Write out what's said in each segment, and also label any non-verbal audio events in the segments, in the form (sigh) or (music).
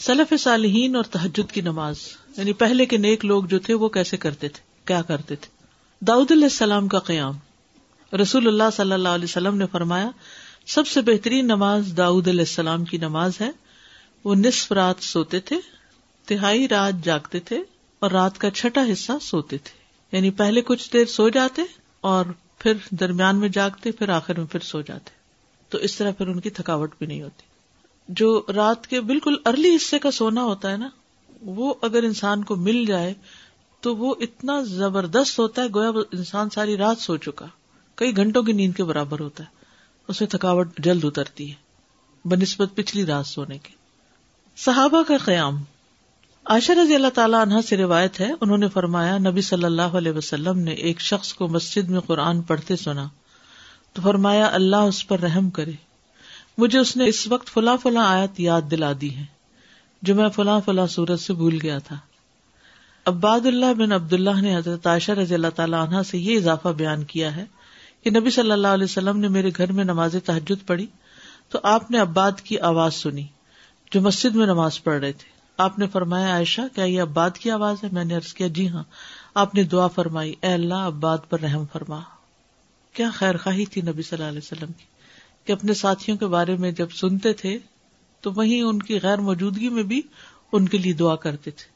سلف صالحین اور تحجد کی نماز یعنی پہلے کے نیک لوگ جو تھے وہ کیسے کرتے تھے؟ کیا کرتے تھے؟ داؤد علیہ السلام کا قیام۔ رسول اللہ صلی اللہ علیہ وسلم نے فرمایا، سب سے بہترین نماز داؤد علیہ السلام کی نماز ہے۔ وہ نصف رات سوتے تھے، تہائی رات جاگتے تھے اور رات کا چھٹا حصہ سوتے تھے۔ یعنی پہلے کچھ دیر سو جاتے اور پھر درمیان میں جاگتے، پھر آخر میں پھر سو جاتے۔ تو اس طرح پھر ان کی تھکاوٹ بھی نہیں ہوتی۔ جو رات کے بالکل ارلی حصے کا سونا ہوتا ہے نا، وہ اگر انسان کو مل جائے تو وہ اتنا زبردست ہوتا ہے، گویا انسان ساری رات سو چکا۔ کئی گھنٹوں کی نیند کے برابر ہوتا ہے۔ اس میں تھکاوٹ جلد اترتی ہے، بنسبت پچھلی رات سونے کی۔ صحابہ کا قیام۔ عائشہ رضی اللہ تعالیٰ عنہ سے روایت ہے، انہوں نے فرمایا، نبی صلی اللہ علیہ وسلم نے ایک شخص کو مسجد میں قرآن پڑھتے سنا تو فرمایا، اللہ اس پر رحم کرے۔ مجھے اس نے اس وقت فلاں فلاں آیت یاد دلا دی ہے جو میں فلاں فلاں سورت سے بھول گیا تھا۔ عباد اللہ بن عبد اللہ نے حضرت عائشہ رضی اللہ تعالیٰ عنہ سے یہ اضافہ بیان کیا ہے کہ نبی صلی اللہ علیہ وسلم نے میرے گھر میں نماز تحجد پڑھی تو آپ نے عباد کی آواز سنی جو مسجد میں نماز پڑھ رہے تھے۔ آپ نے فرمایا، عائشہ، کیا یہ عباد کی آواز ہے؟ میں نے کیا جی ہاں۔ آپ نے دعا فرمائی، اے اللہ، عباد پر رحم فرما۔ کیا خیر خواہی تھی نبی صلی اللہ علیہ وسلم کی؟ کہ اپنے ساتھیوں کے بارے میں جب سنتے تھے تو وہیں ان کی غیر موجودگی میں بھی ان کے لیے دعا کرتے تھے۔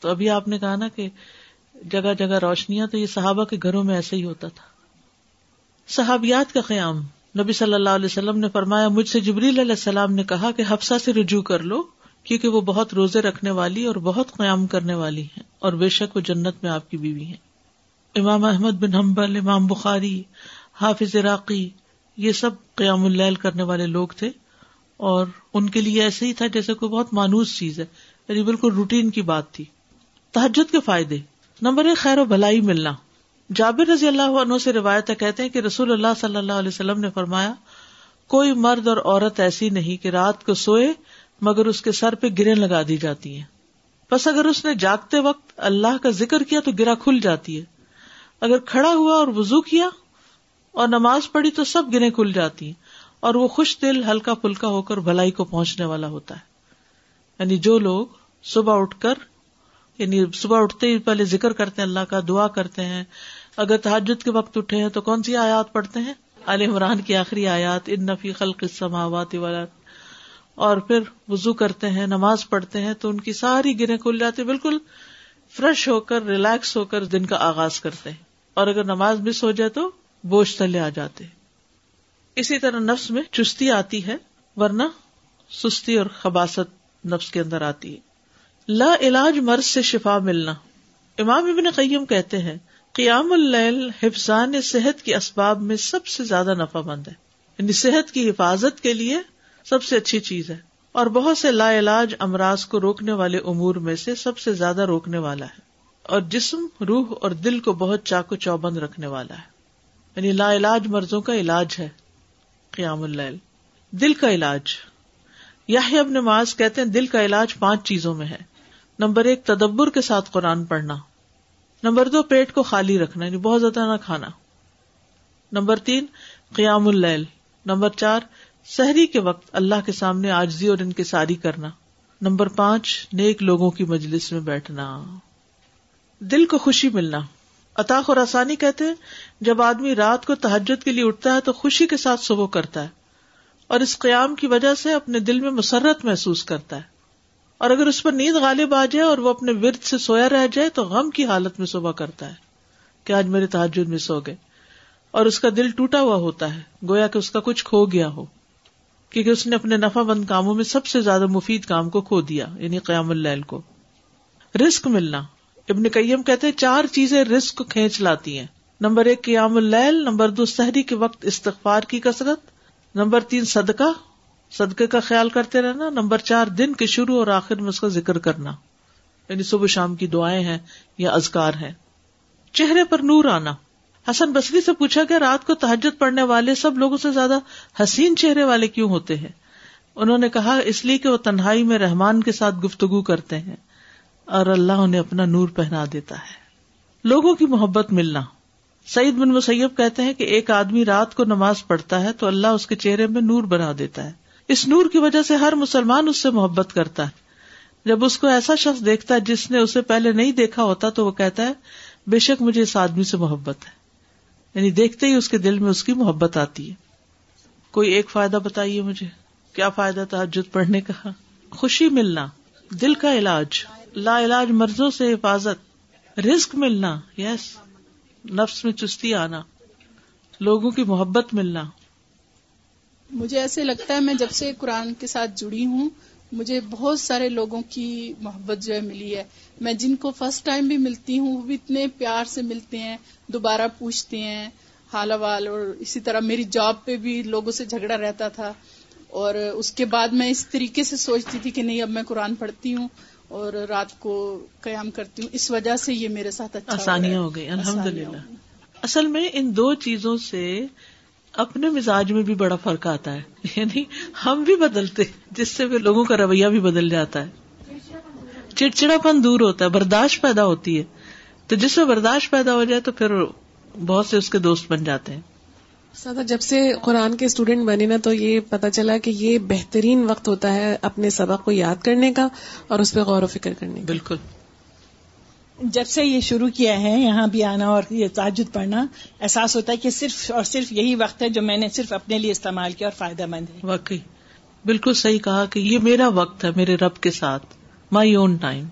تو ابھی آپ نے کہا نا کہ جگہ جگہ روشنیاں تو یہ صحابہ کے گھروں میں ایسے ہی ہوتا تھا۔ صحابیات کا قیام۔ نبی صلی اللہ علیہ وسلم نے فرمایا، مجھ سے جبریل علیہ السلام نے کہا کہ حفصہ سے رجوع کر لو، کیونکہ وہ بہت روزے رکھنے والی اور بہت قیام کرنے والی ہیں اور بے شک وہ جنت میں آپ کی بیوی ہیں۔ امام احمد بن حنبل، امام بخاری، حافظ عراقی، یہ سب قیام اللیل کرنے والے لوگ تھے اور ان کے لیے ایسے ہی تھا جیسے کوئی بہت مانوس چیز ہے یعنی بالکل روٹین کی بات تھی۔ تحجد کے فائدے۔ نمبر ایک، خیر و بھلائی ملنا۔ جابر رضی اللہ عنہ سے روایت کہتے ہیں کہ رسول اللہ صلی اللہ علیہ وسلم نے فرمایا، کوئی مرد اور عورت ایسی نہیں کہ رات کو سوئے مگر اس کے سر پہ گریں لگا دی جاتی ہیں۔ بس اگر اس نے جاگتے وقت اللہ کا ذکر کیا تو گرا کھل جاتی ہے۔ اگر کھڑا ہوا اور وزو کیا اور نماز پڑھی تو سب گریں کھل جاتی ہیں اور وہ خوش دل ہلکا پھلکا ہو کر بھلائی کو پہنچنے والا ہوتا ہے۔ یعنی جو لوگ صبح اٹھ کر یعنی صبح اٹھتے ہی پہلے ذکر کرتے ہیں، اللہ کا دعا کرتے ہیں۔ اگر تحجد کے وقت اٹھے ہیں تو کون سی آیات پڑھتے ہیں؟ علیہ عمران کی آخری آیات، ان نفی خلق السماوات والارض۔ اور پھر وزو کرتے ہیں، نماز پڑھتے ہیں تو ان کی ساری گریں کھل جاتی بالکل فریش ہو کر، ریلیکس ہو کر دن کا آغاز کرتے ہیں۔ اور اگر نماز مس ہو جائے تو بوجھ تلے آ جاتے۔ اسی طرح نفس میں چستی آتی ہے، ورنہ سستی اور خباست نفس کے اندر آتی ہے۔ لا علاج مرض سے شفا ملنا۔ امام ابن قیم کہتے ہیں، قیام اللیل حفظان صحت کے اسباب میں سب سے زیادہ نفع مند ہے۔ یعنی صحت کی حفاظت کے لیے سب سے اچھی چیز ہے۔ اور بہت سے لا علاج امراض کو روکنے والے امور میں سے سب سے زیادہ روکنے والا ہے۔ اور جسم، روح اور دل کو بہت چاقو چوبند رکھنے والا ہے۔ یعنی لا علاج مرضوں کا علاج ہے، قیام اللیل۔ دل کا علاج۔ یا ابن معاذ کہتے ہیں دل کا علاج پانچ چیزوں میں ہے۔ نمبر ایک، تدبر کے ساتھ قرآن پڑھنا۔ نمبر دو، پیٹ کو خالی رکھنا یعنی بہت زیادہ نہ کھانا۔ نمبر تین، قیام اللیل۔ نمبر چار، سحری کے وقت اللہ کے سامنے آجزی اور ان کے ساری کرنا۔ نمبر پانچ، نیک لوگوں کی مجلس میں بیٹھنا۔ دل کو خوشی ملنا۔ اطاق اور آسانی کہتے ہیں، جب آدمی رات کو تحجد کے لیے اٹھتا ہے تو خوشی کے ساتھ صبح کرتا ہے، اور اس قیام کی وجہ سے اپنے دل میں مسرت محسوس کرتا ہے۔ اور اگر اس پر نیند غالب آ جائے اور وہ اپنے ورد سے سویا رہ جائے تو غم کی حالت میں صبح کرتا ہے کہ آج میرے تحجد میں سو گئے۔ اور اس کا دل ٹوٹا ہوا ہوتا ہے، گویا کہ اس کا کچھ کھو گیا ہو۔ کیونکہ اس نے اپنے نفع بند کاموں میں سب سے زیادہ مفید کام کو کھو دیا یعنی قیام اللیل کو۔ رسک ملنا۔ ابن کئیم کہتے چار چیزیں رسک کھینچ لاتی ہیں۔ نمبر ایک قیام اللیل، نمبر دو سحری کے وقت استغفار کی کثرت، نمبر تین صدقہ، صدقے کا خیال کرتے رہنا، نمبر چار دن کے شروع اور آخر میں اس کا ذکر کرنا۔ یعنی صبح شام کی دعائیں ہیں یا ازکار ہیں۔ چہرے پر نور آنا۔ حسن بصری سے پوچھا کہ رات کو تحجد پڑھنے والے سب لوگوں سے زیادہ حسین چہرے والے کیوں ہوتے ہیں؟ انہوں نے کہا، اس لیے کہ وہ تنہائی میں رحمان کے ساتھ گفتگو کرتے ہیں۔ اور اللہ انہیں اپنا نور پہنا دیتا ہے۔ لوگوں کی محبت ملنا۔ سعید بن مسیب کہتے ہیں کہ ایک آدمی رات کو نماز پڑھتا ہے تو اللہ اس کے چہرے میں نور بنا دیتا ہے۔ اس نور کی وجہ سے ہر مسلمان اس سے محبت کرتا ہے۔ جب اس کو ایسا شخص دیکھتا ہے جس نے اسے پہلے نہیں دیکھا ہوتا تو وہ کہتا ہے، بے شک مجھے اس آدمی سے محبت ہے۔ یعنی دیکھتے ہی اس کے دل میں اس کی محبت آتی ہے۔ کوئی ایک فائدہ بتائیے مجھے؟ کیا فائدہ تھا پڑھنے کا؟ خوشی ملنا، دل کا علاج۔ لا علاج مرضوں سے حفاظت، رزق ملنا یس نفس میں چستی آنا، لوگوں کی محبت ملنا۔ مجھے ایسے لگتا ہے میں جب سے قرآن کے ساتھ جڑی ہوں، مجھے بہت سارے لوگوں کی محبت جو ہے ملی ہے۔ میں جن کو فرسٹ ٹائم بھی ملتی ہوں، وہ بھی اتنے پیار سے ملتے ہیں، دوبارہ پوچھتے ہیں، حال حوال اور اسی طرح میری جاب پہ بھی لوگوں سے جھگڑا رہتا تھا۔ اور اس کے بعد میں اس طریقے سے سوچتی تھی کہ نہیں، اب میں قرآن پڑھتی ہوں۔ اور رات کو قیام کرتی ہوں۔ اس وجہ سے یہ میرے ساتھ اچھا آسانیاں ہو گئی الحمد للہ اصل میں ان دو چیزوں سے اپنے مزاج میں بھی بڑا فرق آتا ہے۔ (laughs) یعنی ہم بھی بدلتے جس سے بھی لوگوں کا رویہ بھی بدل جاتا ہے۔ چڑچڑا پن دور ہوتا ہے برداشت پیدا ہوتی ہے۔ تو جس میں برداشت پیدا ہو جائے تو پھر بہت سے اس کے دوست بن جاتے ہیں۔ سادہ جب سے قرآن کے اسٹوڈینٹ بنے نا تو یہ پتا چلا کہ یہ بہترین وقت ہوتا ہے اپنے سبق کو یاد کرنے کا اور اس پہ غور و فکر کرنے کا۔ بالکل۔ جب سے یہ شروع کیا ہے یہاں بھی آنا اور یہ تاجد پڑھنا احساس ہوتا ہے کہ صرف اور صرف یہی وقت ہے جو میں نے صرف اپنے لیے استعمال کیا اور فائدہ مند ہے۔ واقعی۔ بالکل صحیح کہا کہ یہ میرا وقت ہے میرے رب کے ساتھ مائی اون ٹائم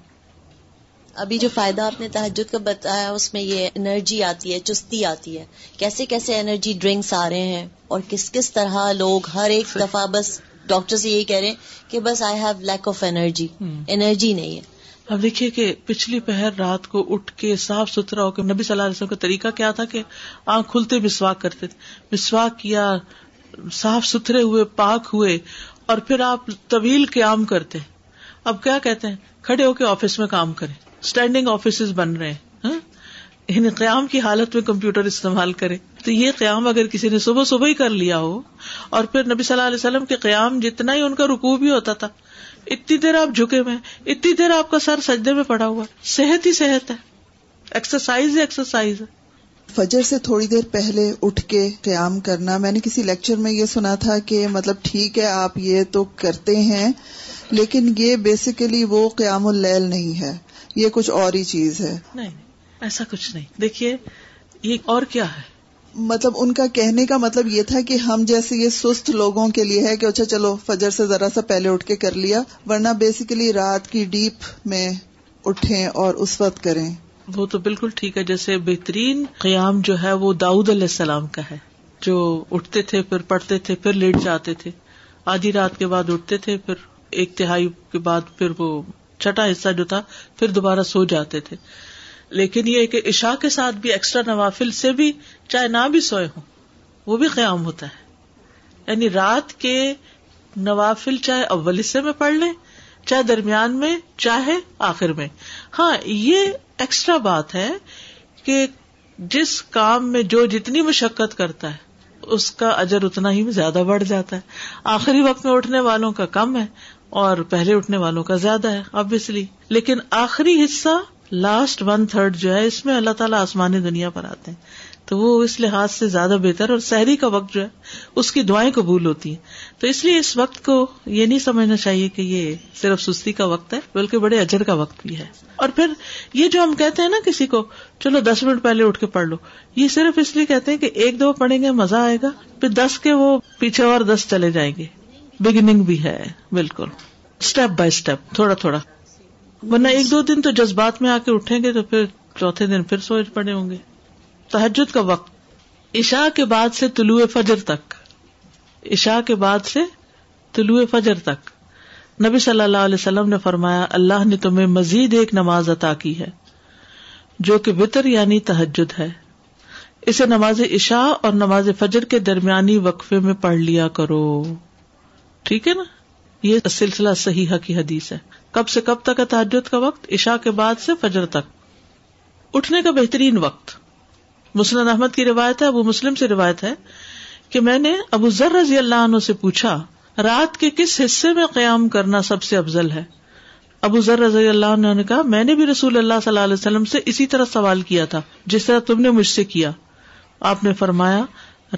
ابھی جو فائدہ آپ نے تحجد کا بتایا اس میں یہ انرجی آتی ہے چستی آتی ہے۔ کیسے کیسے انرجی ڈرنکس آ رہے ہیں اور کس کس طرح لوگ ہر ایک دفعہ بس ڈاکٹر سے یہی کہہ رہے ہیں کہ بس I have lack of energy energy نہیں ہے۔ اب دیکھیے کہ پچھلی پہر رات کو اٹھ کے صاف ستھرا ہو کے نبی صلی اللہ علیہ وسلم کا طریقہ کیا تھا کہ آنکھ کھلتے مسواک کرتے تھے۔ مسواک کیا صاف ستھرے ہوئے پاک ہوئے اور پھر آپ طویل قیام کرتے۔ اب کیا کہتے ہیں؟ کھڑے ہو کے آفس میں کام کریں۔ اسٹینڈنگ آفیسز بن رہے ہیں ہاں؟ یعنی قیام کی حالت میں کمپیوٹر استعمال کرے۔ تو یہ قیام اگر کسی نے صبح صبح ہی کر لیا ہو، اور پھر نبی صلی اللہ علیہ وسلم کے قیام جتنا ہی ان کا رکو بھی ہوتا تھا، اتنی دیر آپ جھکے ہوئے اتنی دیر آپ کا سر سجدے میں پڑا ہوا صحت ہی صحت ہے۔ ایکسرسائز ہی ایکسرسائز ہے۔ فجر سے تھوڑی دیر پہلے اٹھ کے قیام کرنا، میں نے کسی لیکچر میں یہ سنا تھا کہ مطلب ٹھیک ہے، آپ یہ تو کرتے ہیں، لیکن یہ بیسیکلی وہ قیام اللیل نہیں ہے۔ یہ کچھ اور ہی چیز ہے۔ نہیں ایسا کچھ نہیں۔ دیکھیے یہ اور کیا ہے؟ مطلب ان کا کہنے کا مطلب یہ تھا کہ ہم جیسے یہ سست لوگوں کے لیے ہے کہ اچھا چلو فجر سے ذرا سا پہلے اٹھ کے کر لیا ورنہ بیسیکلی رات کی ڈیپ میں اٹھیں اور اس وقت کریں۔ وہ تو بالکل ٹھیک ہے جیسے بہترین قیام جو ہے وہ داؤد علیہ السلام کا ہے۔ جو اٹھتے تھے پھر پڑھتے تھے پھر لیٹ جاتے تھے۔ آدھی رات کے بعد اٹھتے تھے پھر ایک تہائی کے بعد پھر وہ چھٹا حصہ جو تھا، پھر دوبارہ سو جاتے تھے۔ لیکن یہ کہ عشاء کے ساتھ بھی ایکسٹرا نوافل سے بھی چاہے نہ بھی سوئے ہوں، وہ بھی قیام ہوتا ہے۔ یعنی رات کے نوافل چاہے اول حصے میں پڑھ لیں، چاہے درمیان میں، چاہے آخر میں۔ ہاں یہ ایکسٹرا بات ہے کہ جس کام میں جو جتنی مشقت کرتا ہے، اس کا اجر اتنا ہی زیادہ بڑھ جاتا ہے۔ آخری وقت میں اٹھنے والوں کا کم ہے اور پہلے اٹھنے والوں کا زیادہ ہے ابویسلی لیکن آخری حصہ لاسٹ ون تھرڈ جو ہے، اس میں اللہ تعالیٰ آسمانی دنیا پر آتے ہیں۔ تو وہ اس لحاظ سے زیادہ بہتر اور سحری کا وقت جو ہے، اس کی دعائیں قبول ہوتی ہیں۔ تو اس لیے اس وقت کو یہ نہیں سمجھنا چاہیے کہ یہ صرف سستی کا وقت ہے، بلکہ بڑے اجر کا وقت بھی ہے۔ اور پھر یہ جو ہم کہتے ہیں نا کسی کو، چلو دس منٹ پہلے اٹھ کے پڑھ لو، یہ صرف اس لیے کہتے ہیں کہ ایک دو پڑھیں گے، مزہ آئے گا۔ پھر دس کے وہ پیچھے اور دس چلے جائیں گے۔ بگننگ بھی ہے، بالکل۔ اسٹیپ بائی اسٹیپ تھوڑا تھوڑا۔ ورنہ ایک دو دن تو جذبات میں آ کے اٹھیں گے تو پھر چوتھے دن پھر سوچ پڑے ہوں گے۔ تحجد کا وقت، عشاء کے بعد سے طلوع فجر تک۔ عشاء کے بعد سے طلوع فجر تک۔ نبی صلی اللہ علیہ وسلم نے فرمایا، اللہ نے تمہیں مزید ایک نماز عطا کی ہے، جو کہ وطر یعنی تحجد ہے۔ اسے نماز عشاء اور نماز فجر کے درمیانی وقفے میں پڑھ لیا کرو۔ ٹھیک ہے نا؟ یہ سلسلہ صحیح کی حدیث ہے۔ کب سے کب تک ہے تحجد کا وقت؟ عشاء کے بعد سے فجر تک۔ اٹھنے کا بہترین وقت۔ مسلم احمد کی روایت ہے، ابو مسلم سے روایت ہے کہ میں نے ابو ذر رضی اللہ عنہ سے پوچھا، رات کے کس حصے میں قیام کرنا سب سے افضل ہے؟ ابو ذر رضی اللہ عنہ نے کہا، میں نے بھی رسول اللہ صلی اللہ علیہ وسلم سے اسی طرح سوال کیا تھا، جس طرح تم نے مجھ سے کیا۔ آپ نے فرمایا،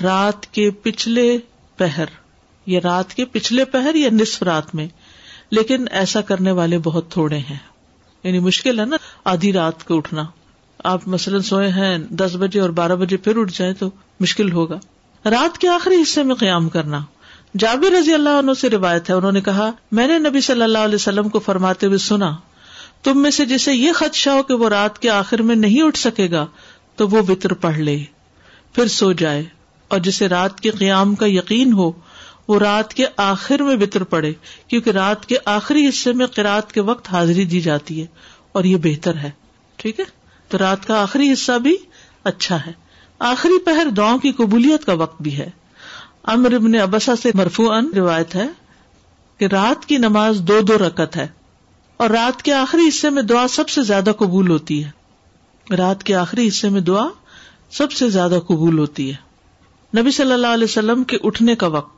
رات کے پچھلے پہر۔ یا رات کے پچھلے پہر یا نصف رات میں، لیکن ایسا کرنے والے بہت تھوڑے ہیں۔ یعنی مشکل ہے نا آدھی رات کو اٹھنا۔ آپ مثلاً سوئے ہیں دس بجے اور بارہ بجے پھر اٹھ جائیں تو مشکل ہوگا۔ رات کے آخری حصے میں قیام کرنا۔ جابر رضی اللہ عنہ سے روایت ہے، انہوں نے کہا، میں نے نبی صلی اللہ علیہ وسلم کو فرماتے ہوئے سنا، تم میں سے جسے یہ خدشہ ہو کہ وہ رات کے آخر میں نہیں اٹھ سکے گا، تو وہ وطر پڑھ لے، پھر سو جائے، اور جسے رات کے قیام کا یقین ہو وہ رات کے آخر میں وطر پڑے، کیونکہ رات کے آخری حصے میں قرآت کے وقت حاضری دی جاتی ہے، اور یہ بہتر ہے۔ ٹھیک ہے؟ تو رات کا آخری حصہ بھی اچھا ہے۔ آخری پہر دعاؤں کی قبولیت کا وقت بھی ہے۔ امر ابن ابسا سے مرفو ان روایت ہے کہ رات کی نماز دو دو رکت ہے، اور رات کے آخری حصے میں دعا سب سے زیادہ قبول ہوتی ہے۔ رات کے آخری حصے میں دعا سب سے زیادہ قبول ہوتی ہے۔ نبی صلی اللہ علیہ وسلم کے اٹھنے کا وقت۔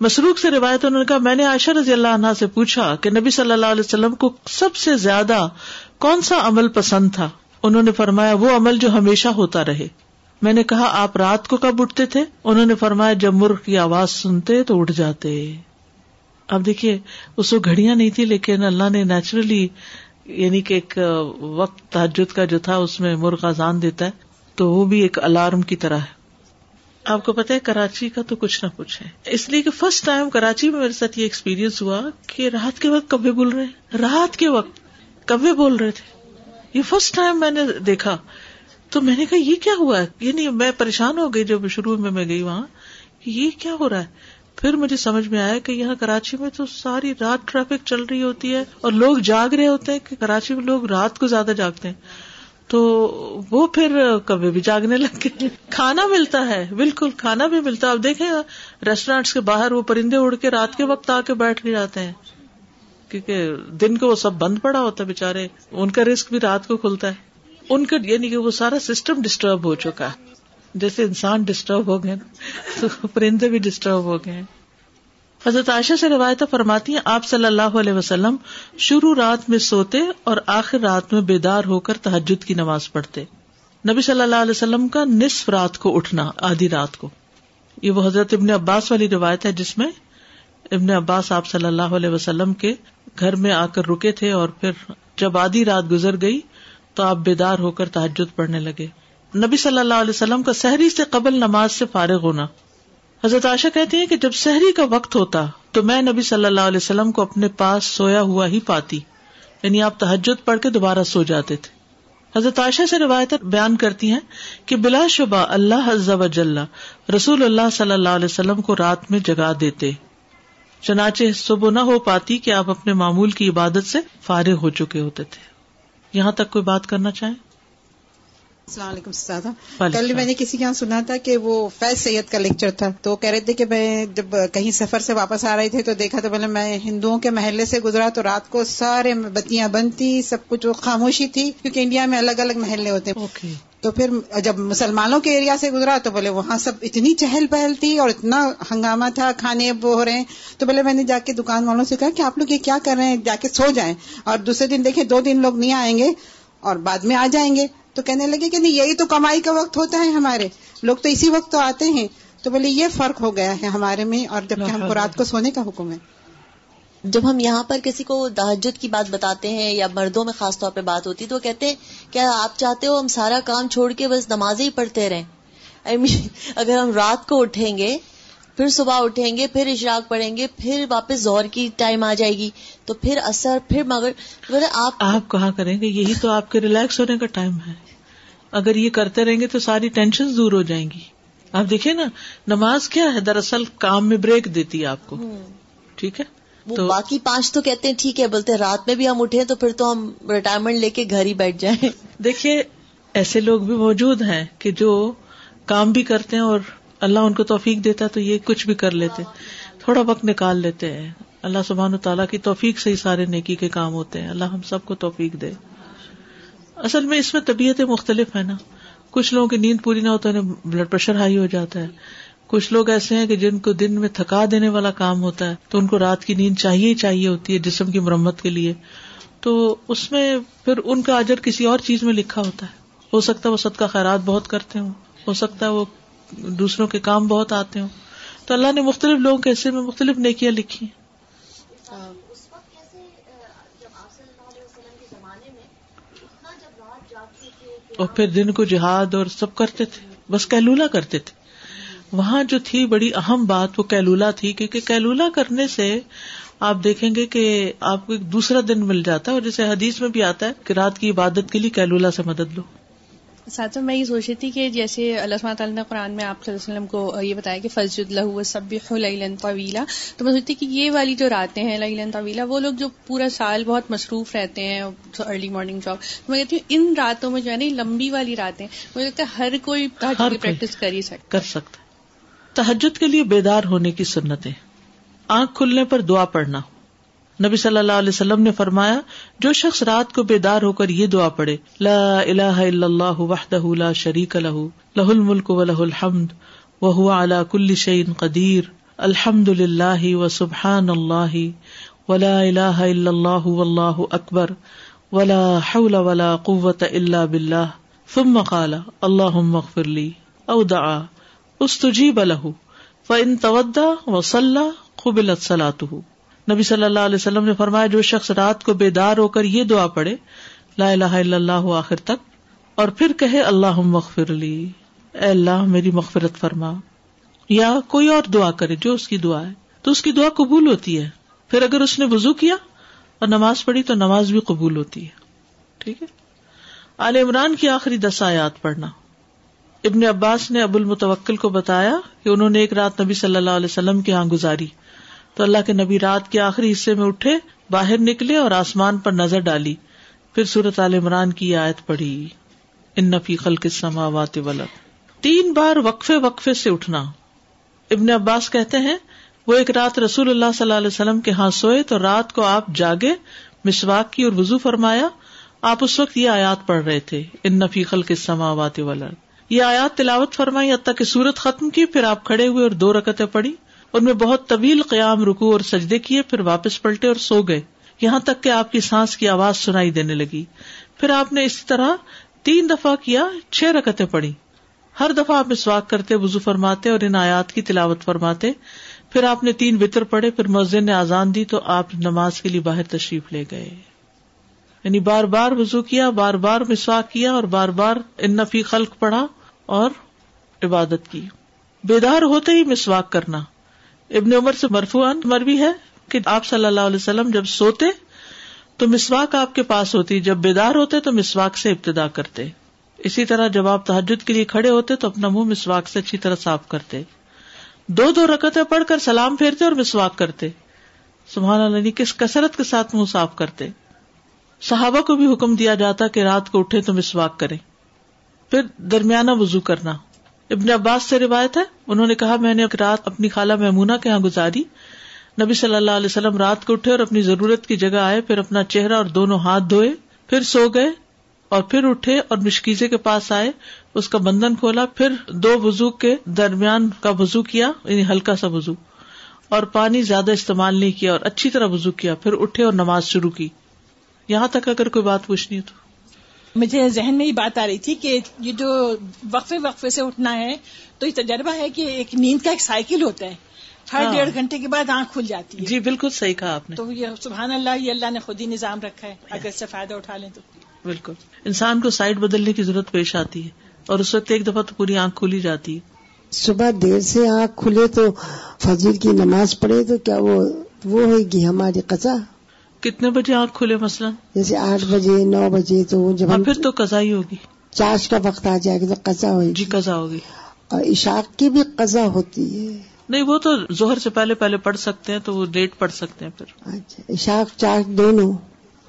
مسروخ سے روایت انہوں نے کہا، میں نے عائشہ رضی اللہ عنہ سے پوچھا کہ نبی صلی اللہ علیہ وسلم کو سب سے زیادہ کون سا عمل پسند تھا؟ انہوں نے فرمایا، وہ عمل جو ہمیشہ ہوتا رہے۔ میں نے کہا، آپ رات کو کب اٹھتے تھے؟ انہوں نے فرمایا، جب مرغ کی آواز سنتے تو اٹھ جاتے۔ اب دیکھیے، اس وقت گھڑیاں نہیں تھی، لیکن اللہ نے نیچرلی یعنی کہ ایک وقت تحجد کا جو تھا، اس میں مرغ آزان دیتا ہے، تو وہ بھی ایک الارم کی طرح ہے۔ آپ کو پتا ہے کراچی کا تو کچھ نہ کچھ ہے۔ اس لیے کہ فرسٹ ٹائم کراچی میں میرے ساتھ یہ ایکسپیرئنس ہوا کہ رات کے وقت کبھی بول رہے رات کے وقت کبھی بول رہے تھے۔ یہ فرسٹ ٹائم میں نے دیکھا۔ تو میں نے کہا، یہ کیا ہوا ہے؟ یعنی میں پریشان ہو گئی جب شروع میں میں گئی وہاں یہ کیا ہو رہا ہے؟ پھر مجھے سمجھ میں آیا کہ یہاں کراچی میں تو ساری رات ٹریفک چل رہی ہوتی ہے اور لوگ جاگ رہے ہوتے ہیں کہ کراچی میں لوگ رات کو زیادہ جاگتے ہیں۔ تو وہ پھر کبھی بھی جاگنے لگ گئے کھانا ملتا ہے، بالکل کھانا بھی ملتا ہے۔ اب دیکھیں ریسٹورینٹس کے باہر وہ پرندے اڑ کے رات کے وقت آ کے بیٹھ کے جاتے ہیں۔ کیونکہ دن کو وہ سب بند پڑا ہوتا ہے بےچارے ان کا رسک بھی رات کو کھلتا ہے۔ ان کا یعنی کہ وہ سارا سسٹم ڈسٹرب ہو چکا ہے۔ جیسے انسان ڈسٹرب ہو گئے تو پرندے بھی ڈسٹرب ہو گئے حضرت عائشہ سے روایت فرماتی ہیں، آپ صلی اللہ علیہ وسلم شروع رات میں سوتے اور آخر رات میں بیدار ہو کر تحجد کی نماز پڑھتے۔ نبی صلی اللہ علیہ وسلم کا نصف رات کو اٹھنا، آدھی رات کو۔ یہ وہ حضرت ابن عباس والی روایت ہے جس میں ابن عباس آپ صلی اللہ علیہ وسلم کے گھر میں آ کر رکے تھے اور پھر جب آدھی رات گزر گئی تو آپ بیدار ہو کر تحجد پڑھنے لگے۔ نبی صلی اللہ علیہ وسلم کا سحری سے قبل نماز سے فارغ ہونا۔ حضرت عائشہ کہتی ہیں کہ جب سحری کا وقت ہوتا تو میں نبی صلی اللہ علیہ وسلم کو اپنے پاس سویا ہوا ہی پاتی۔ یعنی آپ تحجد پڑھ کے دوبارہ سو جاتے تھے۔ حضرت عائشہ سے روایت بیان کرتی ہیں کہ بلا شبہ اللہ جل رسول اللہ صلی اللہ علیہ وسلم کو رات میں جگا دیتے۔ چنانچہ صبح نہ ہو پاتی کہ آپ اپنے معمول کی عبادت سے فارغ ہو چکے ہوتے تھے۔ یہاں تک کوئی بات کرنا چاہیں؟ السلام علیکم سادہ کل میں نے کسی کے یہاں سنا تھا کہ وہ فیض سید کا لیکچر تھا۔ تو کہہ رہے تھے کہ میں جب کہیں سفر سے واپس آ رہے تھے تو دیکھا تو پہلے میں ہندوؤں کے محلے سے گزرا تو رات کو سارے بتیاں بند تھی سب کچھ خاموشی تھی کیونکہ انڈیا میں الگ الگ محلے ہوتے ہیں۔ تو پھر جب مسلمانوں کے ایریا سے گزرا تو بولے وہاں سب اتنی چہل پہل تھی اور اتنا ہنگامہ تھا کھانے وہ ہو رہے ہیں۔ تو بولے میں نے جا کے دکان والوں سے کہا کہ آپ لوگ یہ کیا کر رہے ہیں؟ جا کے سو جائیں۔ اور دوسرے دن دیکھیں دو دن لوگ نہیں آئیں گے اور بعد میں آ جائیں گے۔ تو کہنے لگے کہ نہیں یہی تو کمائی کا وقت ہوتا ہے ہمارے۔ لوگ تو اسی وقت تو آتے ہیں۔ تو بولے یہ فرق ہو گیا ہے ہمارے میں اور جبکہ ہم کو رات کو سونے کا حکم ہے۔ جب ہم یہاں پر کسی کو تحجد کی بات بتاتے ہیں یا مردوں میں خاص طور پہ بات ہوتی تو کہتے ہیں کیا آپ چاہتے ہو ہم سارا کام چھوڑ کے بس نماز ہی پڑھتے رہیں؟ I mean, (laughs) اگر ہم رات کو اٹھیں گے پھر صبح اٹھیں گے پھر اشراق پڑھیں گے پھر واپس زور کی ٹائم آ جائے گی۔ تو پھر اثر پھر مگر آپ آپ کہاں کریں گے؟ یہی تو آپ کے ریلیکس ہونے کا ٹائم ہے۔ اگر یہ کرتے رہیں گے تو ساری ٹینشن دور ہو جائیں گی۔ آپ دیکھیں نا نماز کیا ہے؟ دراصل کام میں بریک دیتی ہے آپ کو۔ ٹھیک ہے؟ تو باقی پانچ تو کہتے ہیں ٹھیک ہے بولتے رات میں بھی ہم اٹھے تو پھر تو ہم ریٹائرمنٹ لے کے گھر ہی بیٹھ جائیں۔ دیکھیے ایسے لوگ بھی موجود ہیں کہ جو کام بھی کرتے ہیں اور اللہ ان کو توفیق دیتا ہے تو یہ کچھ بھی کر لیتے تھوڑا وقت نکال لیتے ہیں۔ اللہ سبحان تعالیٰ کی توفیق سے ہی سارے نیکی کے کام ہوتے ہیں۔ اللہ ہم سب کو توفیق دے۔ اصل میں اس میں طبیعتیں مختلف ہے نا۔ کچھ لوگوں کی نیند پوری نہ ہوتا ہے بلڈ پریشر ہائی ہو جاتا ہے۔ کچھ لوگ ایسے ہیں کہ جن کو دن میں تھکا دینے والا کام ہوتا ہے، تو ان کو رات کی نیند چاہیے ہی چاہیے ہوتی ہے جسم کی مرمت کے لیے۔ تو اس میں پھر ان کا اجر کسی اور چیز میں لکھا ہوتا ہے۔ ہو سکتا ہے وہ صدقہ خیرات بہت کرتے ہوں۔ ہو سکتا ہے وہ دوسروں کے کام بہت آتے ہوں۔ تو اللہ نے مختلف لوگوں کے حصے میں مختلف نیکیاں لکھی۔ اور پھر دن کو جہاد اور سب کرتے تھے۔ بس کیلولا کرتے تھے۔ وہاں جو تھی بڑی اہم بات وہ کیلولا تھی، کیونکہ کیلولا کرنے سے آپ دیکھیں گے کہ آپ کو ایک دوسرا دن مل جاتا ہے اور جیسے حدیث میں بھی آتا ہے کہ رات کی عبادت کے لیے کیلولا سے مدد لو۔ ساتھ میں یہ سوچ رہی تھی کہ جیسے اللہ تعالیٰ نے قرآن میں آپ صلی اللہ علیہ وسلم کو یہ بتایا کہ فض اللہ سب لیلن طویلا تو میں سوچتی کہ یہ والی جو راتیں ہیں لیلن طویلا وہ لوگ جو پورا سال بہت مصروف رہتے ہیں ارلی مارننگ جاب تو میں کہتی ہوں ان راتوں میں جو ہے نا لمبی والی راتیں مجھے لگتا ہے ہر کوئی پریکٹس کر ہی سکتا کر سکتا تحجد کے لیے بیدار ہونے کی سنتیں۔ آنکھ کھلنے پر دعا پڑھنا۔ نبی صلی اللہ علیہ وسلم نے فرمایا، جو شخص رات کو بیدار ہو کر یہ دعا پڑے لا الہ الا اللہ وحدہ لا شریک لہ لہ الملک و لہ الحمد وهو على كل شيء قدیر، الحمد للہ و سبحان اللہ، ولا الہ الا اللہ واللہ اکبر، ولا حول ولا قوة الا باللہ۔ ثم قال اللهم اغفر لي او دعا، استجیب له فان تودع وصلى قبلت صلاته۔ نبی صلی اللہ علیہ وسلم نے فرمایا، جو شخص رات کو بیدار ہو کر یہ دعا پڑے لا الہ الا اللہ آخر تک، اور پھر کہے اللہ مغفر لی۔ اے اللہ، میری مغفرت فرما۔ یا کوئی اور دعا کرے جو اس کی دعا ہے۔ تو اس کی دعا قبول ہوتی ہے۔ پھر اگر اس نے وضو کیا اور نماز پڑھی، تو نماز بھی قبول ہوتی ہے۔ ٹھیک ہے؟ عال عمران کی آخری دس آیات پڑھنا۔ ابن عباس نے ابو المتوکل کو بتایا کہ انہوں نے ایک رات نبی صلی اللہ علیہ وسلم کے یہاں گزاری۔ تو اللہ کے نبی رات کے آخری حصے میں اٹھے، باہر نکلے اور آسمان پر نظر ڈالی۔ پھر سورت عال عمران کی آیت پڑھی، ان نفی السماوات ولد تین بار وقفے وقفے سے اٹھنا۔ ابن عباس کہتے ہیں، وہ ایک رات رسول اللہ صلی اللہ علیہ وسلم کے ہاں سوئے تو رات کو آپ جاگے، مسواک کی اور وزو فرمایا۔ آپ اس وقت یہ آیات پڑھ رہے تھے، ان نفی خلق السماوات ولد یہ آیات تلاوت فرمائی اب تک سورت ختم کی، پھر آپ کھڑے ہوئے اور دو رکتیں پڑھی۔ ان میں بہت طویل قیام رکو اور سجدے کیے، پھر واپس پلٹے اور سو گئے۔ یہاں تک کہ آپ کی سانس کی آواز سنائی دینے لگی۔ پھر آپ نے اسی طرح تین دفعہ کیا، چھ رکتیں پڑی ہر دفعہ آپ مسواک کرتے وزو فرماتے اور ان آیات کی تلاوت فرماتے۔ پھر آپ نے تین وطر پڑے پھر مسجد نے آزان دی تو آپ نماز کے لیے باہر تشریف لے گئے۔ یعنی بار بار وزو کیا، بار بار مسواک کیا اور بار بار ان نفی خلق پڑا اور عبادت کی۔ بیدار ہوتے ہی مسواک کرنا۔ ابن عمر سے مرفوان مربی ہے کہ آپ صلی اللہ علیہ وسلم جب سوتے تو مسواک آپ کے پاس ہوتی، جب بیدار ہوتے تو مسواک سے ابتدا کرتے۔ اسی طرح جب آپ تحجد کے لیے کھڑے ہوتے تو اپنا منہ مسواک سے اچھی طرح صاف کرتے۔ دو دو رکتیں پڑھ کر سلام پھیرتے اور مسواک کرتے۔ سبحان اللہ یعنی کس کثرت کے ساتھ منہ صاف کرتے۔ صحابہ کو بھی حکم دیا جاتا کہ رات کو اٹھے تو مسواک کرے پھر درمیانہ وضو کرنا۔ ابن عباس سے روایت ہے، انہوں نے کہا، میں نے رات اپنی خالہ محمونہ کے یہاں گزاری۔ نبی صلی اللہ علیہ وسلم رات کو اٹھے اور اپنی ضرورت کی جگہ آئے، پھر اپنا چہرہ اور دونوں ہاتھ دھوئے، پھر سو گئے اور پھر اٹھے اور مشکیزے کے پاس آئے، اس کا بندن کھولا، پھر دو وزو کے درمیان کا وزو کیا یعنی ہلکا سا وزو اور پانی زیادہ استعمال نہیں کیا اور اچھی طرح وزو کیا، پھر اٹھے اور نماز شروع کی۔ یہاں تک اگر کوئی بات پوچھنی تو۔ مجھے ذہن میں یہ بات آ رہی تھی کہ یہ جو وقفے وقفے سے اٹھنا ہے تو یہ تجربہ ہے کہ ایک نیند کا ایک سائیکل ہوتا ہے۔ ہر ہاں۔ ڈیڑھ گھنٹے کے بعد آنکھ کھل جاتی ہے۔ جی بالکل صحیح کہا آپ نے۔ تو یہ سبحان اللہ یہ اللہ نے خود ہی نظام رکھا ہے۔ اگر اس سے فائدہ اٹھا لیں تو۔ بالکل۔ انسان کو سائڈ بدلنے کی ضرورت پیش آتی ہے اور اس وقت ایک دفعہ تو پوری آنکھ کھلی جاتی ہے۔ صبح دیر سے آنکھ کھلے تو فجر کی نماز پڑھے تو کیا وہ وہ ہوئے گی ہماری قزا کتنے بجے آنکھ کھلے مثلاً؟ جیسے آٹھ بجے نو بجے تو جب ہاں، پھر تو قزا ہی ہوگی۔ چاش کا وقت آ جائے گا تو قزا ہوگی۔ جی قزا ہوگی۔ اور عشاق کی بھی قزا ہوتی ہے۔ نہیں وہ تو زہر سے پہلے پہلے پڑھ سکتے ہیں تو وہ لیٹ پڑھ سکتے ہیں پھر۔ اچھا عشاق چاش دونوں۔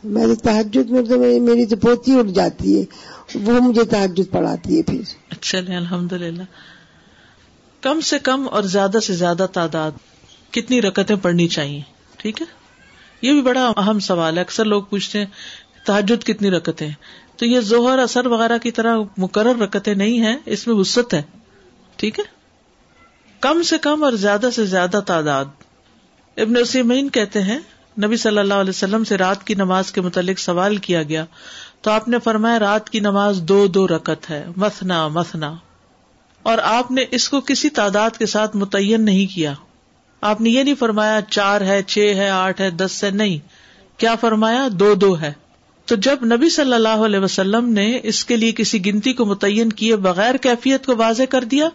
میری تحجد میں تو میری تو پوتی اٹھ جاتی ہے۔ وہ مجھے تحجد پڑھاتی ہے پھر۔ اچھا الحمد للہ کم سے کم اور زیادہ سے زیادہ تعداد۔ کتنی رکتیں پڑھنی چاہیے؟ ٹھیک ہے؟ یہ بھی بڑا اہم سوال ہے۔ اکثر لوگ پوچھتے ہیں تحجد کتنی رکتیں تو یہ زہر اثر وغیرہ کی طرح مقرر رکتیں نہیں ہے اس میں وسط ہے۔ ٹھیک ہے؟ کم سے کم اور زیادہ سے زیادہ تعداد۔ ابن اسمین کہتے ہیں، نبی صلی اللہ علیہ وسلم سے رات کی نماز کے متعلق سوال کیا گیا۔ تو آپ نے فرمایا، رات کی نماز دو دو رکت ہے مسنا مسنا اور آپ نے اس کو کسی تعداد کے ساتھ متعین نہیں کیا۔ آپ نے یہ نہیں فرمایا چار ہے، چھ ہے، آٹھ ہے، دس ہے، نہیں۔ کیا فرمایا؟ دو دو ہے۔ تو جب نبی صلی اللہ علیہ وسلم نے اس کے لیے کسی گنتی کو متعین کیے بغیر کیفیت کو واضح کر دیا،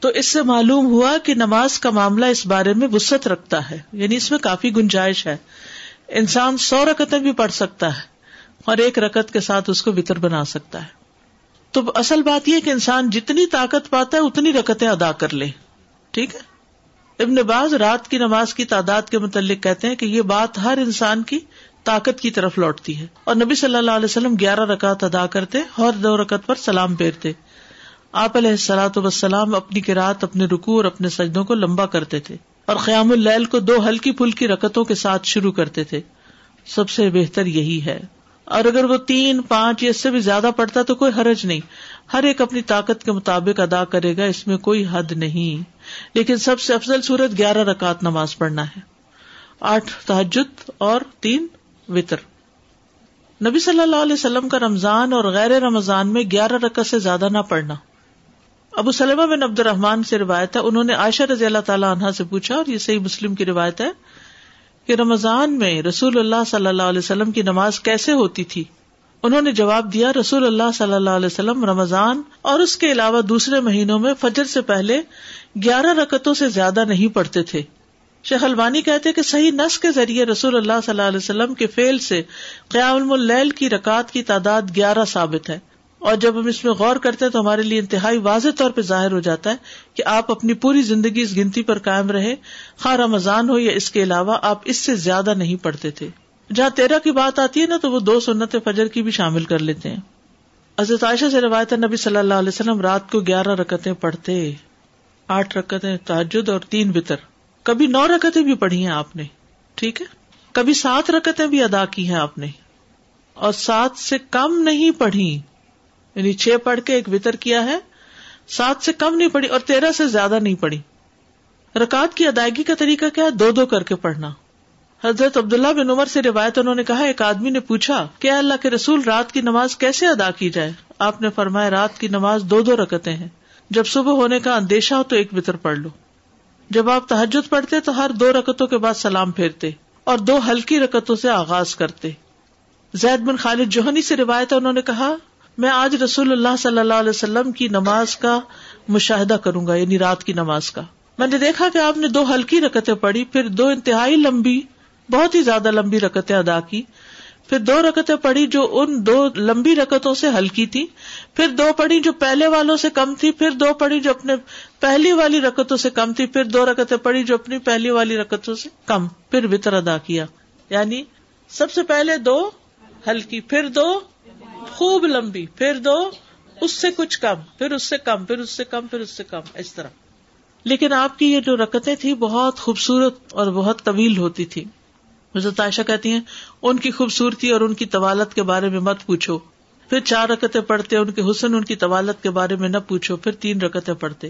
تو اس سے معلوم ہوا کہ نماز کا معاملہ اس بارے میں وسط رکھتا ہے۔ یعنی اس میں کافی گنجائش ہے۔ انسان سو رکتیں بھی پڑھ سکتا ہے اور ایک رکت کے ساتھ اس کو وطر بنا سکتا ہے۔ تو اصل بات یہ کہ انسان جتنی طاقت پاتا ہے، اتنی رکتیں ادا کر لے۔ ٹھیک ہے؟ ابن باز رات کی نماز کی تعداد کے متعلق کہتے ہیں کہ یہ بات ہر انسان کی طاقت کی طرف لوٹتی ہے۔ اور نبی صلی اللہ علیہ وسلم گیارہ رکعت ادا کرتے اور دو رکعت پر سلام پھیرتے۔ آپ علیہ السلاۃ وسلام اپنی کراط اپنے رکو اور اپنے سجدوں کو لمبا کرتے تھے۔ اور قیام اللیل کو دو ہلکی پھلکی رکتوں کے ساتھ شروع کرتے تھے۔ سب سے بہتر یہی ہے۔ اور اگر وہ تین، پانچ یا اس سے بھی زیادہ پڑتا تو کوئی حرج نہیں۔ ہر ایک اپنی طاقت کے مطابق ادا کرے گا، اس میں کوئی حد نہیں۔ لیکن سب سے افضل صورت گیارہ رکعت نماز پڑھنا ہے۔ آٹھ تحجد اور تین، وطر۔ نبی صلی اللہ علیہ وسلم کا رمضان اور غیر رمضان میں گیارہ رقط سے زیادہ نہ پڑھنا۔ ابو سلمہ بن عبد الرحمان سے روایت ہے، انہوں نے عائشہ رضی اللہ تعالیٰ عنہ سے پوچھا، اور یہ صحیح مسلم کی روایت ہے کہ رمضان میں رسول اللہ صلی اللہ علیہ وسلم کی نماز کیسے ہوتی تھی؟ انہوں نے جواب دیا، رسول اللہ صلی اللہ علیہ وسلم رمضان اور اس کے علاوہ دوسرے مہینوں میں فجر سے پہلے گیارہ رکتوں سے زیادہ نہیں پڑھتے تھے۔ شیخ البانی کہتے کہ صحیح نس کے ذریعے رسول اللہ صلی اللہ علیہ وسلم کے فیل سے قیام اللیل کی رکعت کی تعداد گیارہ ثابت ہے۔ اور جب ہم اس میں غور کرتے ہیں تو ہمارے لیے انتہائی واضح طور پہ ظاہر ہو جاتا ہے کہ آپ اپنی پوری زندگی اس گنتی پر قائم رہے، خواہ رمضان ہو یا اس کے علاوہ آپ اس سے زیادہ نہیں پڑھتے تھے۔ جہاں تیرہ کی بات آتی ہے نا تو وہ دو سنت فجر کی بھی شامل کر لیتے ہیں۔ حضرت عائشہ سے روایت نبی صلی اللہ علیہ وسلم رات کو گیارہ رکتیں پڑھتے، آٹھ رکتیں تاجد اور تین بتر کبھی نو رکتیں بھی پڑھی ہیں آپ نے، ٹھیک ہے؟ کبھی سات رکتیں بھی ادا کی ہیں آپ نے۔ اور سات سے کم نہیں پڑھی۔ یعنی چھ پڑھ کے ایک وطر کیا ہے، سات سے کم نہیں پڑھی اور تیرہ سے زیادہ نہیں پڑھی۔ رکعت کی ادائیگی کا طریقہ کیا ہے؟ دو دو کر کے پڑھنا۔ حضرت عبداللہ بن عمر سے روایت انہوں نے کہا، ایک آدمی نے پوچھا کیا اللہ کے رسول، رات کی نماز کیسے ادا کی جائے؟ آپ نے فرمایا، رات کی نماز دو دو رکتے ہیں۔ جب صبح ہونے کا اندیشہ ہو تو ایک وطر پڑھ لو۔ جب آپ تحجد پڑھتے تو ہر دو رکتوں کے بعد سلام پھیرتے اور دو ہلکی رکتوں سے آغاز کرتے۔ زید بن خالد جوہنی سے روایت انہوں نے کہا میں آج رسول اللہ صلی اللہ علیہ وسلم کی نماز کا مشاہدہ کروں گا یعنی رات کی نماز کا۔ میں نے دیکھا کہ آپ نے دو ہلکی رکتیں پڑھی، پھر دو انتہائی لمبی، بہت ہی زیادہ لمبی رکتیں ادا کی۔ پھر دو رکتیں پڑھی جو ان دو لمبی رکتوں سے ہلکی تھی۔ پھر دو پڑھی جو پہلے والوں سے کم تھی۔ پھر دو پڑھی جو اپنے پہلی والی رکتوں سے کم تھی۔ پھر دو رکتیں پڑھی جو اپنی پہلی والی رکتوں سے کم۔ پھر وطر ادا کیا۔ یعنی سب سے پہلے دو ہلکی، پھر دو خوب لمبی، پھر دو، اس سے کچھ کم، پھر اس سے کم، پھر اس سے کم، پھر اس سے کم، اس طرح۔ لیکن آپ کی یہ جو رکتیں تھی بہت خوبصورت اور بہت طویل ہوتی تھی حضرت عائشہ کہتی ہیں، ان کی خوبصورتی اور ان کی طوالت کے بارے میں مت پوچھو۔ پھر چار رکتیں پڑھتے، ان کے حسن، ان کی طوالت کے بارے میں نہ پوچھو، پھر تین رکتیں پڑھتے۔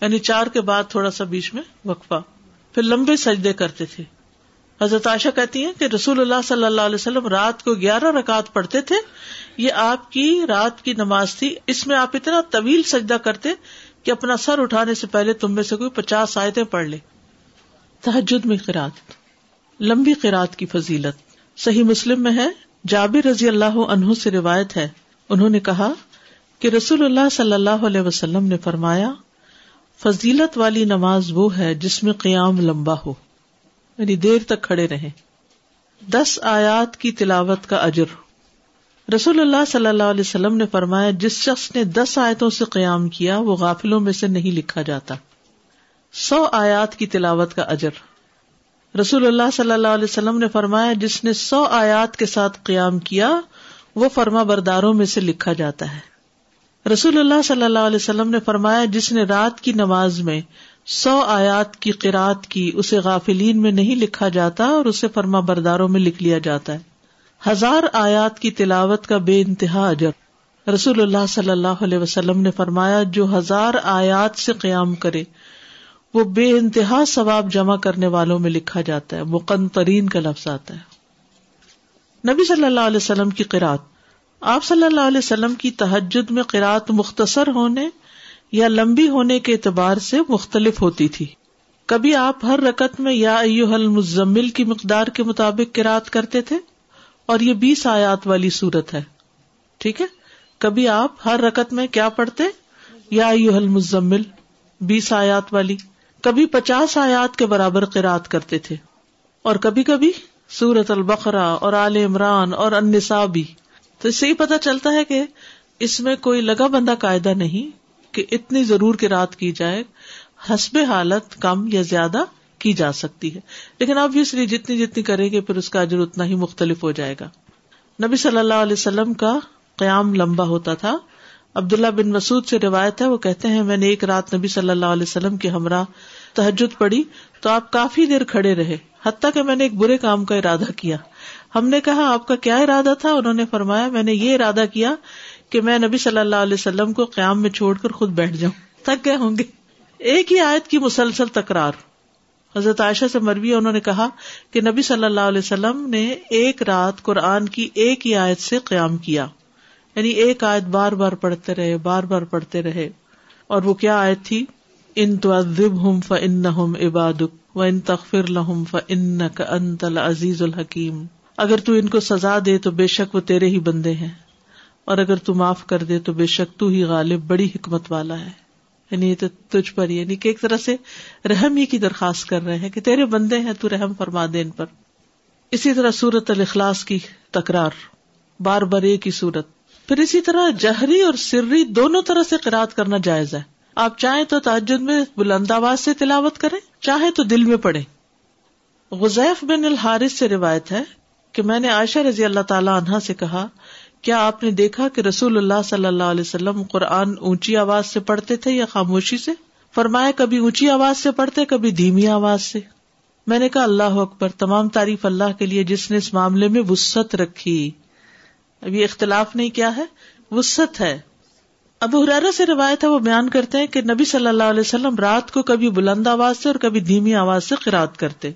یعنی چار کے بعد تھوڑا سا بیچ میں وقفہ۔ پھر لمبے سجدے کرتے تھے۔ حضرت عائشہ کہتی ہیں کہ رسول اللہ صلی اللہ علیہ وسلم رات کو گیارہ رکعت پڑھتے تھے یہ آپ کی رات کی نماز تھی۔ اس میں آپ اتنا طویل سجدہ کرتے کہ اپنا سر اٹھانے سے پہلے تم میں سے کوئی پچاس آیتیں پڑھ لے۔ تحجد میں قرات لمبی قرات کی فضیلت۔ صحیح مسلم میں ہے۔ جابر رضی اللہ عنہ سے روایت ہے۔ انہوں نے کہا کہ رسول اللہ صلی اللہ علیہ وسلم نے فرمایا، فضیلت والی نماز وہ ہے جس میں قیام لمبا ہو۔ یعنی دیر تک کھڑے رہے دس آیات کی تلاوت کا اجر۔ رسول اللہ صلی اللہ علیہ وسلم نے فرمایا، جس شخص نے دس آیتوں سے قیام کیا، وہ غافلوں میں سے نہیں لکھا جاتا۔ سو آیات کی تلاوت کا اجر۔ رسول اللہ صلی اللہ علیہ وسلم نے فرمایا، جس نے سو آیات کے ساتھ قیام کیا، وہ فرما برداروں میں سے لکھا جاتا ہے۔ رسول اللہ صلی اللہ علیہ وسلم نے فرمایا، جس نے رات کی نماز میں سو آیات کی قرآت کی، اسے غافلین میں نہیں لکھا جاتا اور اسے فرما برداروں میں لکھ لیا جاتا ہے۔ ہزار آیات کی تلاوت کا بے انتہا اجر۔ رسول اللہ صلی اللہ علیہ وسلم نے فرمایا، جو ہزار آیات سے قیام کرے، وہ بے انتہا ثواب جمع کرنے والوں میں لکھا جاتا ہے مقن ترین کا لفظ آتا ہے۔ نبی صلی اللہ علیہ وسلم کی قرآت آپ صلی اللہ علیہ وسلم کی تحجد میں قرآت مختصر ہونے یا لمبی ہونے کے اعتبار سے مختلف ہوتی تھی۔ کبھی آپ ہر رکت میں یا ایو المزمل کی مقدار کے مطابق قرآت کرتے تھے؟ اور یہ بیس آیات والی صورت ہے۔ ٹھیک ہے؟ کبھی آپ ہر رکت میں کیا پڑھتے؟ یا یو المزمل، بیس آیات والی۔ کبھی پچاس آیات کے برابر قرات کرتے تھے۔ اور کبھی کبھی سورت البقرا اور عال عمران اور انسا بھی۔ تو اس سے ہی پتا چلتا ہے کہ اس میں کوئی لگا بندہ قاعدہ نہیں کہ اتنی ضرور کی رات کی جائے، حسب حالت کم یا زیادہ کی جا سکتی ہے۔ لیکن آبویسلی جتنی جتنی کریں گے پھر اس کا اجر اتنا ہی مختلف ہو جائے گا۔ نبی صلی اللہ علیہ وسلم کا قیام لمبا ہوتا تھا۔ عبداللہ بن مسعود سے روایت ہے، وہ کہتے ہیں، میں نے ایک رات نبی صلی اللہ علیہ وسلم کے ہمراہ تحجد پڑی تو آپ کافی دیر کھڑے رہے، حتیٰ کہ میں نے ایک برے کام کا ارادہ کیا۔ ہم نے کہا، آپ کا کیا ارادہ تھا؟ انہوں نے فرمایا، میں نے یہ ارادہ کیا کہ میں نبی صلی اللہ علیہ وسلم کو قیام میں چھوڑ کر خود بیٹھ جاؤں، تھک گئے ہوں گے۔ ایک ہی آیت کی مسلسل تکرار۔ حضرت عائشہ سے مروی انہوں نے کہا کہ نبی صلی اللہ علیہ وسلم نے ایک رات قرآن کی ایک ہی آیت سے قیام کیا۔ یعنی ایک آیت بار بار پڑھتے رہے، بار بار پڑھتے رہے۔ اور وہ کیا آیت تھی؟ ان تو ہم ف ان عباد و ان تخفر لہم ف ان انت العزیز الحکیم۔ اگر تو ان کو سزا دے تو بے شک وہ تیرے ہی بندے ہیں۔ اور اگر تو معاف کر دے تو بے شک تو ہی غالب، بڑی حکمت والا ہے۔ یعنی یہ تو تجھ پر یعنی کہ ایک طرح سے رحم ہی کی درخواست کر رہے ہیں کہ تیرے بندے ہیں، تو رحم فرما دے ان پر۔ اسی طرح سورت الاخلاص کی تکرار، بار بار ایک ہی صورت پھر اسی طرح جہری اور سری دونوں طرح سے قرآد کرنا جائز ہے۔ آپ چاہیں تو تعجد میں بلند آواز سے تلاوت کریں چاہے تو دل میں پڑے غزیف بن الحارث سے روایت ہے کہ میں نے عائشہ رضی اللہ تعالی عنہا سے کہا کیا آپ نے دیکھا کہ رسول اللہ صلی اللہ علیہ وسلم قرآن اونچی آواز سے پڑھتے تھے یا خاموشی سے؟ فرمایا کبھی اونچی آواز سے پڑھتے، کبھی دھیمی آواز سے۔ میں نے کہا، اللہ اکبر، تمام تعریف اللہ کے لیے جس نے اس معاملے میں وسط رکھی۔ اب یہ اختلاف نہیں کیا ہے وسط ہے۔ اب حرارا سے روایت ہے، وہ بیان کرتے ہیں کہ نبی صلی اللہ علیہ وسلم رات کو کبھی بلند آواز سے اور کبھی دھیمی آواز سے قرآد کرتے۔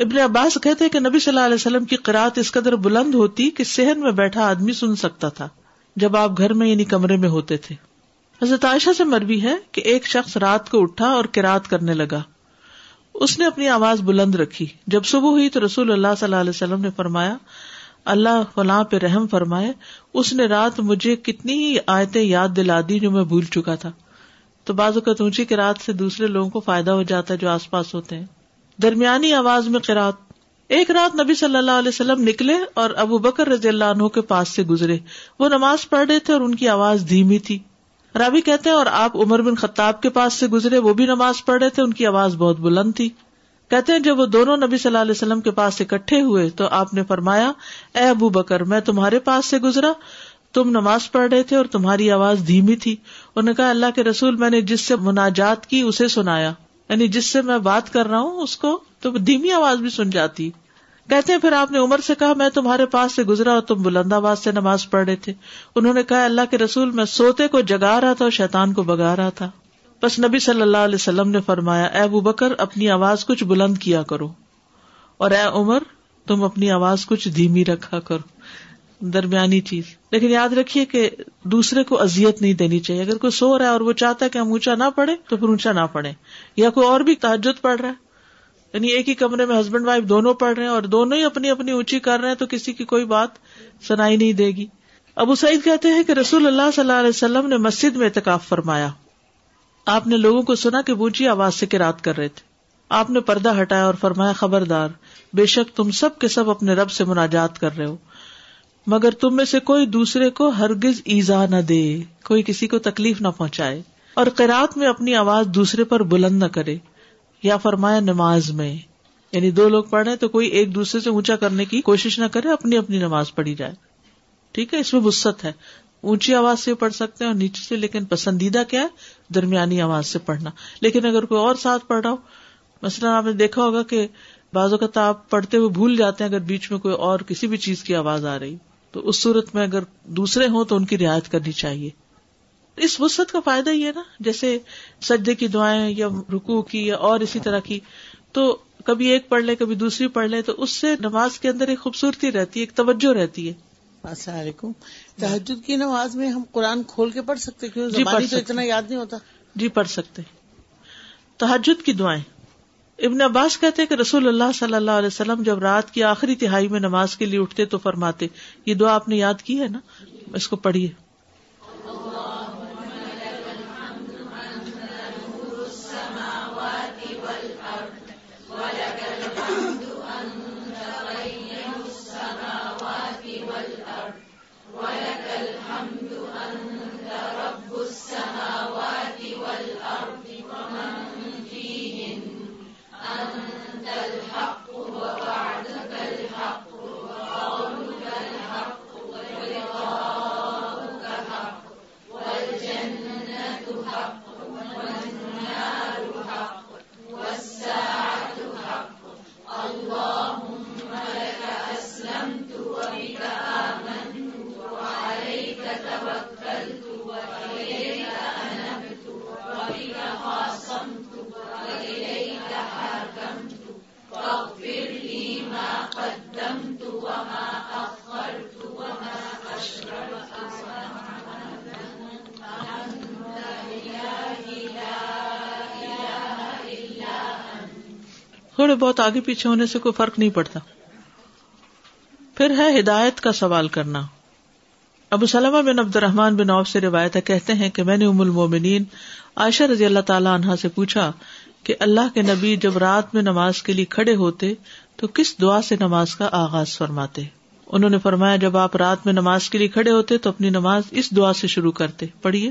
ابن عباس کہتے کہ نبی صلی اللہ علیہ وسلم کی قرآت اس قدر بلند ہوتی کہ صحن میں بیٹھا آدمی سن سکتا تھا، جب آپ گھر میں یعنی کمرے میں ہوتے تھے۔ حضرت عائشہ سے مربی ہے کہ ایک شخص رات کو اٹھا اور کراط کرنے لگا۔ اس نے اپنی آواز بلند رکھی۔ جب صبح ہوئی تو رسول اللہ صلی اللہ علیہ وسلم نے فرمایا، اللہ فلاں پہ رحم فرمائے، اس نے رات مجھے کتنی ہی آیتیں یاد دلا دی جو میں بھول چکا تھا۔ تو بعض اوقات اونچی کی رات سے دوسرے لوگوں کو فائدہ ہو جاتا ہے جو آس پاس ہوتے ہیں۔ درمیانی آواز میں قرات ایک رات نبی صلی اللہ علیہ وسلم نکلے اور ابو بکر رضی اللہ عنہ کے پاس سے گزرے۔ وہ نماز پڑھ رہے تھے اور ان کی آواز دھیمی تھی۔ رابی کہتے ہیں، اور آپ عمر بن خطاب کے پاس سے گزرے، وہ بھی نماز پڑھ رہے تھے، ان کی آواز بہت بلند تھی۔ کہتے ہیں، جب وہ دونوں نبی صلی اللہ علیہ وسلم کے پاس اکٹھے ہوئے تو آپ نے فرمایا، اے ابو بکر، میں تمہارے پاس سے گزرا۔ تم نماز پڑھ رہے تھے اور تمہاری آواز دھیمی تھی۔ انہوں نے کہا، اللہ کے رسول، میں نے جس سے مناجات کی، اسے سنایا۔ یعنی جس سے میں بات کر رہا ہوں، اس کو تو دھیمی آواز بھی سن جاتی۔ کہتے ہیں، پھر آپ نے عمر سے کہا، میں تمہارے پاس سے گزرا اور تم بلند آواز سے نماز پڑھ رہے تھے۔ انہوں نے کہا، اللہ کے رسول، میں سوتے کو جگا رہا تھا اور شیطان کو بگا رہا تھا۔ بس نبی صلی اللہ علیہ وسلم نے فرمایا، اے ابو بکر، اپنی آواز کچھ بلند کیا کرو۔ اور اے عمر، تم اپنی آواز کچھ دھیمی رکھا کرو۔ درمیانی چیز۔ لیکن یاد رکھیے کہ دوسرے کو ازیت نہیں دینی چاہیے۔ اگر کوئی سو رہا ہے اور وہ چاہتا ہے کہ ہم اونچا نہ پڑے تو پھر اونچا نہ پڑے یا کوئی اور بھی تعجد پڑ رہا ہے۔ یعنی ایک ہی کمرے میں ہسبینڈ وائف دونوں پڑھ رہے ہیں اور دونوں ہی اپنی اپنی اونچی کر رہے ہیں، تو کسی کی کوئی بات سنائی نہیں دے گی۔ ابو سعید کہتے ہیں کہ رسول اللہ صلی اللہ علیہ وسلم نے مسجد میں اعتکاف فرمایا۔ آپ نے لوگوں کو سنا کہ بوچھی آواز سے کرات کر رہے تھے۔ آپ نے پردہ ہٹایا اور فرمایا، خبردار، بے شک تم سب کے سب اپنے رب سے مناجات کر رہے ہو۔ مگر تم میں سے کوئی دوسرے کو ہرگز ایزا نہ دے، کوئی کسی کو تکلیف نہ پہنچائے۔ اور قرات میں اپنی آواز دوسرے پر بلند نہ کرے، یا فرمایا نماز میں۔ یعنی دو لوگ پڑھ رہے تو کوئی ایک دوسرے سے اونچا کرنے کی کوشش نہ کرے، اپنی اپنی نماز پڑھی جائے۔ ٹھیک ہے، اس میں وسط ہے۔ اونچی آواز سے پڑھ سکتے ہیں اور نیچے سے، لیکن پسندیدہ کیا ہے؟ درمیانی آواز سے پڑھنا۔ لیکن اگر کوئی اور ساتھ پڑھ رہا ہو، مثلاً آپ نے دیکھا ہوگا کہ بعض اوقات آپ پڑھتے ہوئے بھول جاتے ہیں اگر بیچ میں کوئی اور کسی بھی چیز کی آواز آ رہی۔ تو اس صورت میں اگر دوسرے ہوں تو ان کی رعایت کرنی چاہیے۔ اس وسط کا فائدہ یہ ہے نا جیسے سجدے کی دعائیں یا رکو کی یا اور اسی طرح کی۔ تو کبھی ایک پڑھ لے کبھی دوسری پڑھ لے تو اس سے نماز کے اندر ایک خوبصورتی رہتی ہے ایک توجہ رہتی ہے۔ السلام علیکم۔ تحجد کی نماز میں ہم قرآن کھول کے پڑھ سکتے جی پڑھ تو اتنا یاد نہیں ہوتا۔ جی پڑھ سکتے تحجد کی دعائیں۔ ابن عباس کہتے کہ رسول اللہ صلی اللہ علیہ وسلم جب رات کی آخری تہائی میں نماز کے لیے اٹھتے تو فرماتے، یہ دعا آپ نے یاد کی ہے نا؟ اس کو پڑھیے۔ بہت آگے پیچھے ہونے سے کوئی فرق نہیں پڑتا۔ پھر ہے ہدایت کا سوال کرنا۔ ابو سلمہ بن عبد الرحمان بن عوف سے روایت ہے، کہتے ہیں کہ میں نے ام المومنین عائشہ رضی اللہ تعالیٰ عنہ سے پوچھا کہ اللہ کے نبی جب رات میں نماز کے لیے کھڑے ہوتے تو کس دعا سے نماز کا آغاز فرماتے؟ انہوں نے فرمایا، جب آپ رات میں نماز کے لیے کھڑے ہوتے تو اپنی نماز اس دعا سے شروع کرتے۔ پڑھیے۔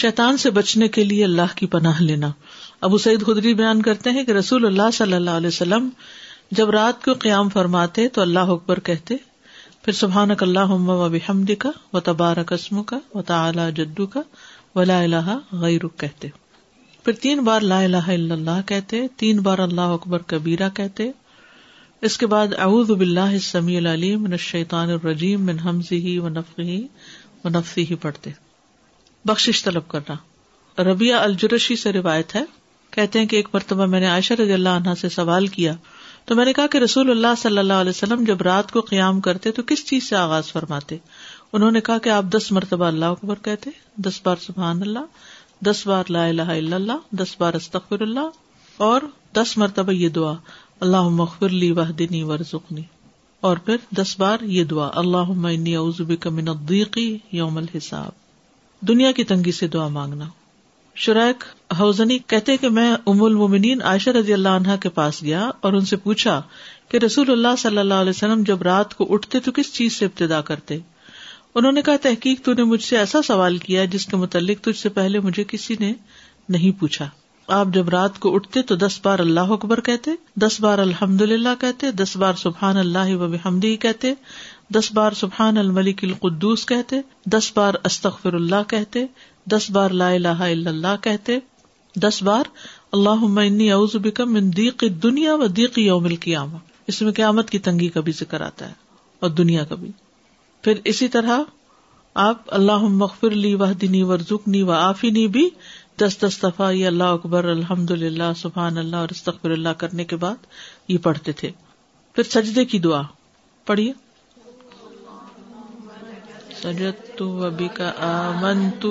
شیطان سے بچنے کے لیے اللہ کی پناہ لینا۔ ابو سعید خدری بیان کرتے ہیں کہ رسول اللہ صلی اللہ علیہ وسلم جب رات کو قیام فرماتے تو اللہ اکبر کہتے، پھر سبحان اللہ و بحمد کا و تبارہ قسم کا و تعلی جدو کا و لا الہ غیر کہتے۔ پھر تین بار لا الہ الا اللہ کہتے، تین بار اللہ اکبر کبیرہ کہتے۔ اس کے بعد اعوذ باللہ السمیع العلیم من الشیطان الرجیم من حمزه و نفخه و نفسی ہی پڑھتے۔ بخش طلب کرنا۔ ربیہ الجرشی سے روایت ہے۔ کہتے ہیں کہ ایک مرتبہ میں نے عائشہ رضی اللہ عنہ سے سوال کیا۔ تو میں نے کہا کہ رسول اللہ صلی اللہ علیہ وسلم جب رات کو قیام کرتے تو کس چیز سے آغاز فرماتے؟ انہوں نے کہا کہ آپ دس مرتبہ اللہ اکبر کہتے۔ دس بار سبحان اللہ، دس بار لا الہ الا اللہ، دس بار استغفر اللہ اور دس مرتبہ یہ دعا اللہ مغفر لی وحدنی ورزقنی اور پھر دس بار یہ دعا اللہ بک من الضیقی یوم الحساب۔ دنیا کی تنگی سے دعا مانگنا۔ شریک حوزنی کہتے کہ میں ام المومنین عائشہ رضی اللہ عنہ کے پاس گیا اور ان سے پوچھا کہ رسول اللہ صلی اللہ علیہ وسلم جب رات کو اٹھتے تو کس چیز سے ابتدا کرتے؟ انہوں نے کہا، تحقیق تو نے مجھ سے ایسا سوال کیا جس کے متعلق تجھ سے پہلے مجھے کسی نے نہیں پوچھا۔ آپ جب رات کو اٹھتے تو دس بار اللہ اکبر کہتے، دس بار الحمد للہ کہتے، دس بار سبحان اللہ و بحمدی کہتے دس بار سبحان الملک القدوس کہتے، دس بار استغفر اللہ کہتے، دس بار لا الہ الا اللہ کہتے، دس بار اللہ اعوذ بک من دیق دنیا و دیق یوم القیامہ۔ اس میں قیامت کی تنگی کا بھی ذکر آتا ہے اور دنیا کا بھی۔ پھر اسی طرح آپ اللہ مغفر لی و دنی ورژنی و آفینی بھی دس دس دفعہ یہ اللہ اکبر الحمد للہ سبحان اللہ اور استغفر اللہ کرنے کے بعد یہ پڑھتے تھے۔ پھر سجدے کی دعا پڑھیے۔ سجدت وبك آمنت